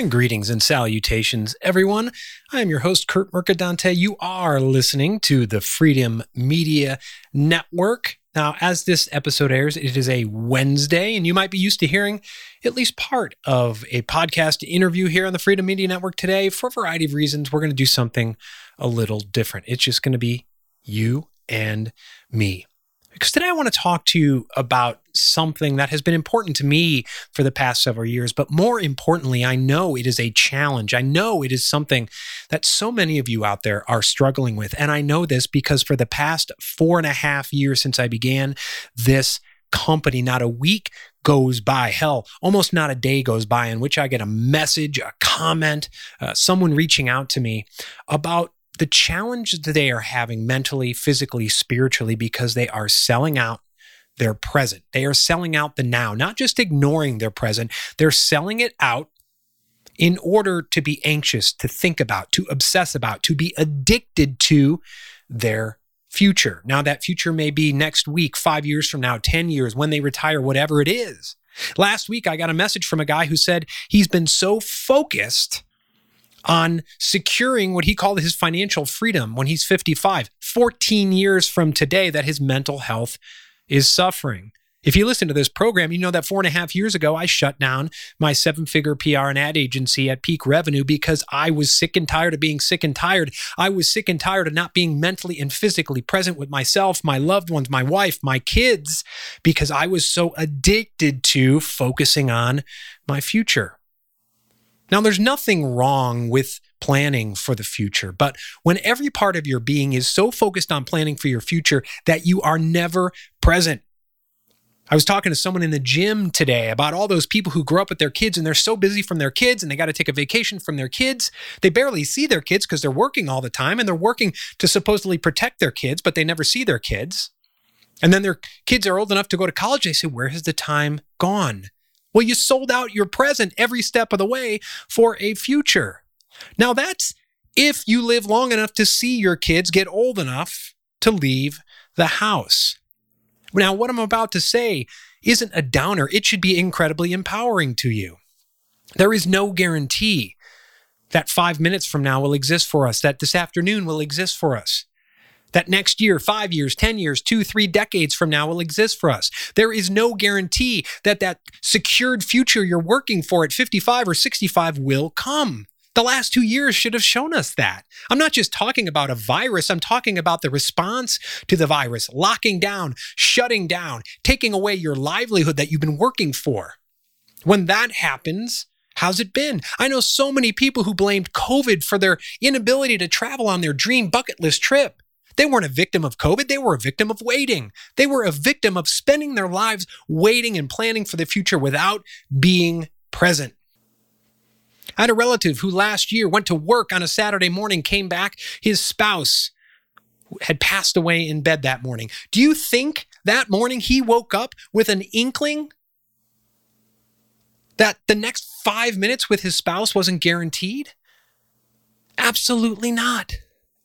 And greetings and salutations, everyone. I am your host, Kurt Mercadante. You are listening to the Freedom Media Network. Now, as this episode airs, it is a Wednesday, and you might be used to hearing at least part of a podcast interview here on the Freedom Media Network today. For a variety of reasons, we're going to do something a little different. It's just going to be you and me because today I want to talk to you about something that has been important to me for the past several years. But more importantly, I know it is a challenge. I know it is something that so many of you out there are struggling with. And I know this because for the past four and a half years since I began this company, not a week goes by. Hell, almost not a day goes by in which I get a message, a comment, uh, someone reaching out to me about the challenge that they are having mentally, physically, spiritually, because they are selling out their present. They are selling out the now, not just ignoring their present, they're selling it out in order to be anxious, to think about, to obsess about, to be addicted to their future. Now, that future may be next week, five years from now, 10 years, when they retire, whatever it is. Last week, I got a message from a guy who said he's been so focused on securing what he called his financial freedom when he's 55, 14 years from today, that his mental health is suffering. If you listen to this program, you know that four and a half years ago, I shut down my seven figure PR and ad agency at peak revenue because I was sick and tired of being sick and tired. I was sick and tired of not being mentally and physically present with myself, my loved ones, my wife, my kids, because I was so addicted to focusing on my future. Now, there's nothing wrong with planning for the future, but when every part of your being is so focused on planning for your future that you are never present. I was talking to someone in the gym today about all those people who grow up with their kids and they're so busy from their kids and they got to take a vacation from their kids. They barely see their kids because they're working all the time and they're working to supposedly protect their kids, but they never see their kids. And then their kids are old enough to go to college. They say, Where has the time gone? Well, you sold out your present every step of the way for a future. Now, that's if you live long enough to see your kids get old enough to leave the house. Now, what I'm about to say isn't a downer, it should be incredibly empowering to you. There is no guarantee that five minutes from now will exist for us, that this afternoon will exist for us that next year, five years, 10 years, two, three decades from now will exist for us. There is no guarantee that that secured future you're working for at 55 or 65 will come. The last two years should have shown us that. I'm not just talking about a virus, I'm talking about the response to the virus, locking down, shutting down, taking away your livelihood that you've been working for. When that happens, How's it been? I know so many people who blamed COVID for their inability to travel on their dream bucket list trip. They weren't a victim of COVID, they were a victim of waiting. They were a victim of spending their lives waiting and planning for the future without being present. I had a relative who last year went to work on a Saturday morning, came back, his spouse had passed away in bed that morning. Do you think that morning he woke up with an inkling that the next five minutes with his spouse wasn't guaranteed? Absolutely not.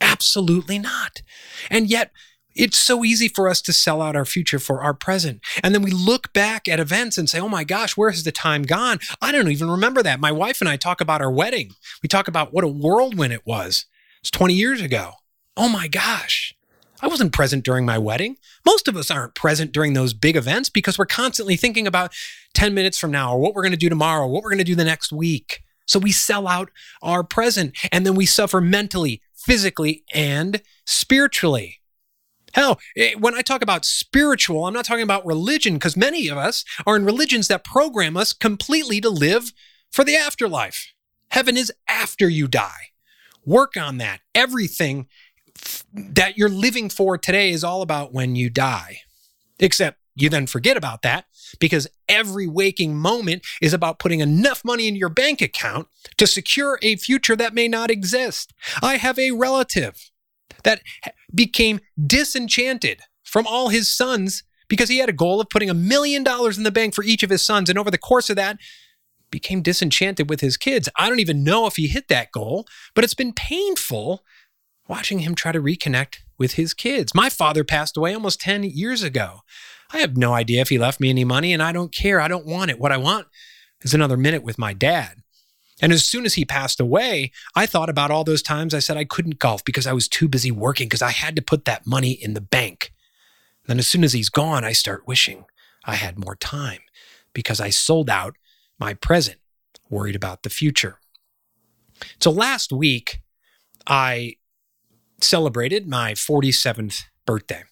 Absolutely not. And yet, it's so easy for us to sell out our future for our present. And then we look back at events and say, oh my gosh, where has the time gone? I don't even remember that. My wife and I talk about our wedding. We talk about what a whirlwind it was. It's 20 years ago. Oh my gosh. I wasn't present during my wedding. Most of us aren't present during those big events because we're constantly thinking about 10 minutes from now or what we're going to do tomorrow, what we're going to do the next week. So we sell out our present and then we suffer mentally, physically, and spiritually. Hell, eh, when I talk about spiritual, I'm not talking about religion because many of us are in religions that program us completely to live for the afterlife. Heaven is after you die. Work on that. Everything that you're living for today is all about when you die. Except you then forget about that because every waking moment is about putting enough money in your bank account to secure a future that may not exist. I have a relative that became disenchanted from all his sons because he had a goal of putting a million dollars in the bank for each of his sons. And over the course of that, became disenchanted with his kids. I don't even know if he hit that goal, but it's been painful watching him try to reconnect with his kids. My father passed away almost 10 years ago. I have no idea if he left me any money, and I don't care. I don't want it. What I want is another minute with my dad. And as soon as he passed away, I thought about all those times I said I couldn't golf because I was too busy working because I had to put that money in the bank. Then as soon as he's gone, I start wishing I had more time because I sold out my present, worried about the future. So last week, I celebrated my 47th birthday.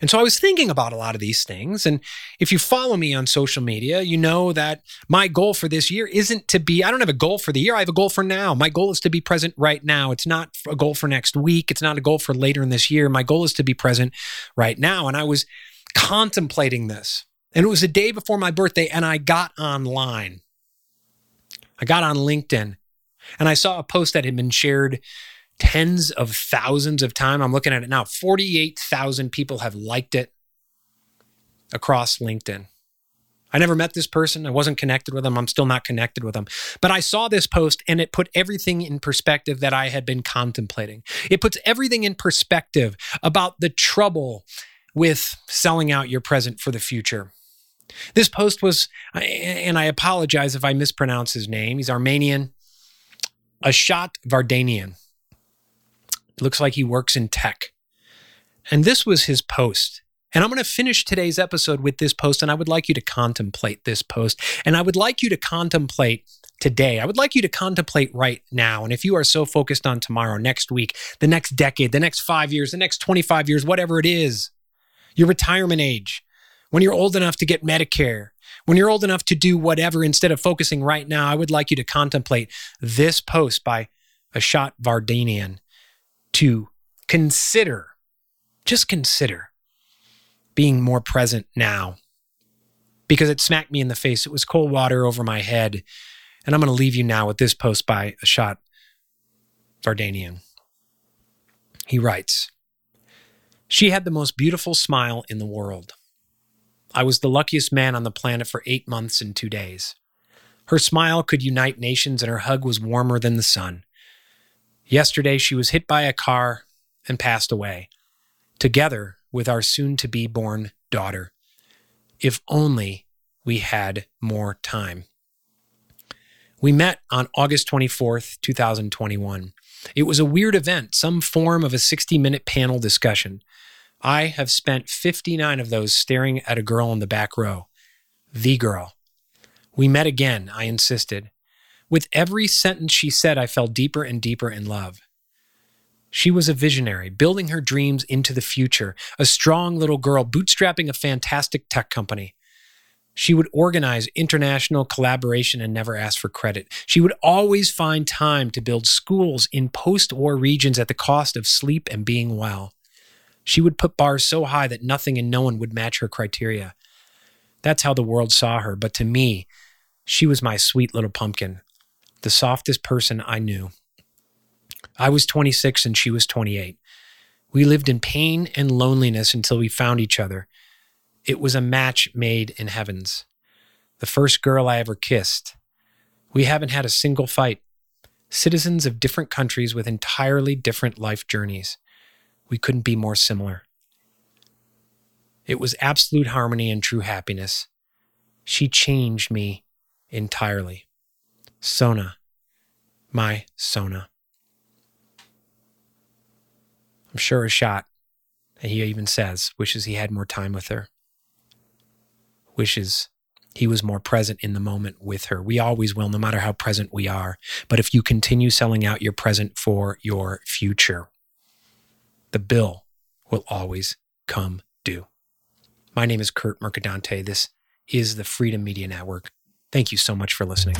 And so I was thinking about a lot of these things. And if you follow me on social media, you know that my goal for this year isn't to be, I don't have a goal for the year. I have a goal for now. My goal is to be present right now. It's not a goal for next week. It's not a goal for later in this year. My goal is to be present right now. And I was contemplating this. And it was the day before my birthday, and I got online. I got on LinkedIn and I saw a post that had been shared tens of thousands of times. I'm looking at it now. 48,000 people have liked it across LinkedIn. I never met this person. I wasn't connected with them. I'm still not connected with them. But I saw this post and it put everything in perspective that I had been contemplating. It puts everything in perspective about the trouble with selling out your present for the future. This post was, and I apologize if I mispronounce his name. He's Armenian, Ashot Vardanian. Looks like he works in tech. And this was his post. And I'm going to finish today's episode with this post. And I would like you to contemplate this post. And I would like you to contemplate today. I would like you to contemplate right now. And if you are so focused on tomorrow, next week, the next decade, the next five years, the next 25 years, whatever it is, your retirement age, when you're old enough to get Medicare, when you're old enough to do whatever, instead of focusing right now, I would like you to contemplate this post by Ashot Vardanian to consider, just consider being more present now because it smacked me in the face. It was cold water over my head. And I'm going to leave you now with this post by Ashot Vardanian. He writes She had the most beautiful smile in the world. I was the luckiest man on the planet for eight months and two days. Her smile could unite nations, and her hug was warmer than the sun. Yesterday, she was hit by a car and passed away, together with our soon to be born daughter. If only we had more time. We met on August 24th, 2021. It was a weird event, some form of a 60 minute panel discussion. I have spent 59 of those staring at a girl in the back row. The girl. We met again, I insisted. With every sentence she said, I fell deeper and deeper in love. She was a visionary, building her dreams into the future, a strong little girl bootstrapping a fantastic tech company. She would organize international collaboration and never ask for credit. She would always find time to build schools in post war regions at the cost of sleep and being well. She would put bars so high that nothing and no one would match her criteria. That's how the world saw her, but to me, she was my sweet little pumpkin, the softest person I knew. I was 26 and she was 28. We lived in pain and loneliness until we found each other. It was a match made in heavens. The first girl I ever kissed. We haven't had a single fight. Citizens of different countries with entirely different life journeys. We couldn't be more similar. It was absolute harmony and true happiness. She changed me entirely. Sona, my Sona. I'm sure a shot. And he even says, wishes he had more time with her. Wishes he was more present in the moment with her. We always will, no matter how present we are. But if you continue selling out your present for your future, the bill will always come due. My name is Kurt Mercadante. This is the Freedom Media Network. Thank you so much for listening.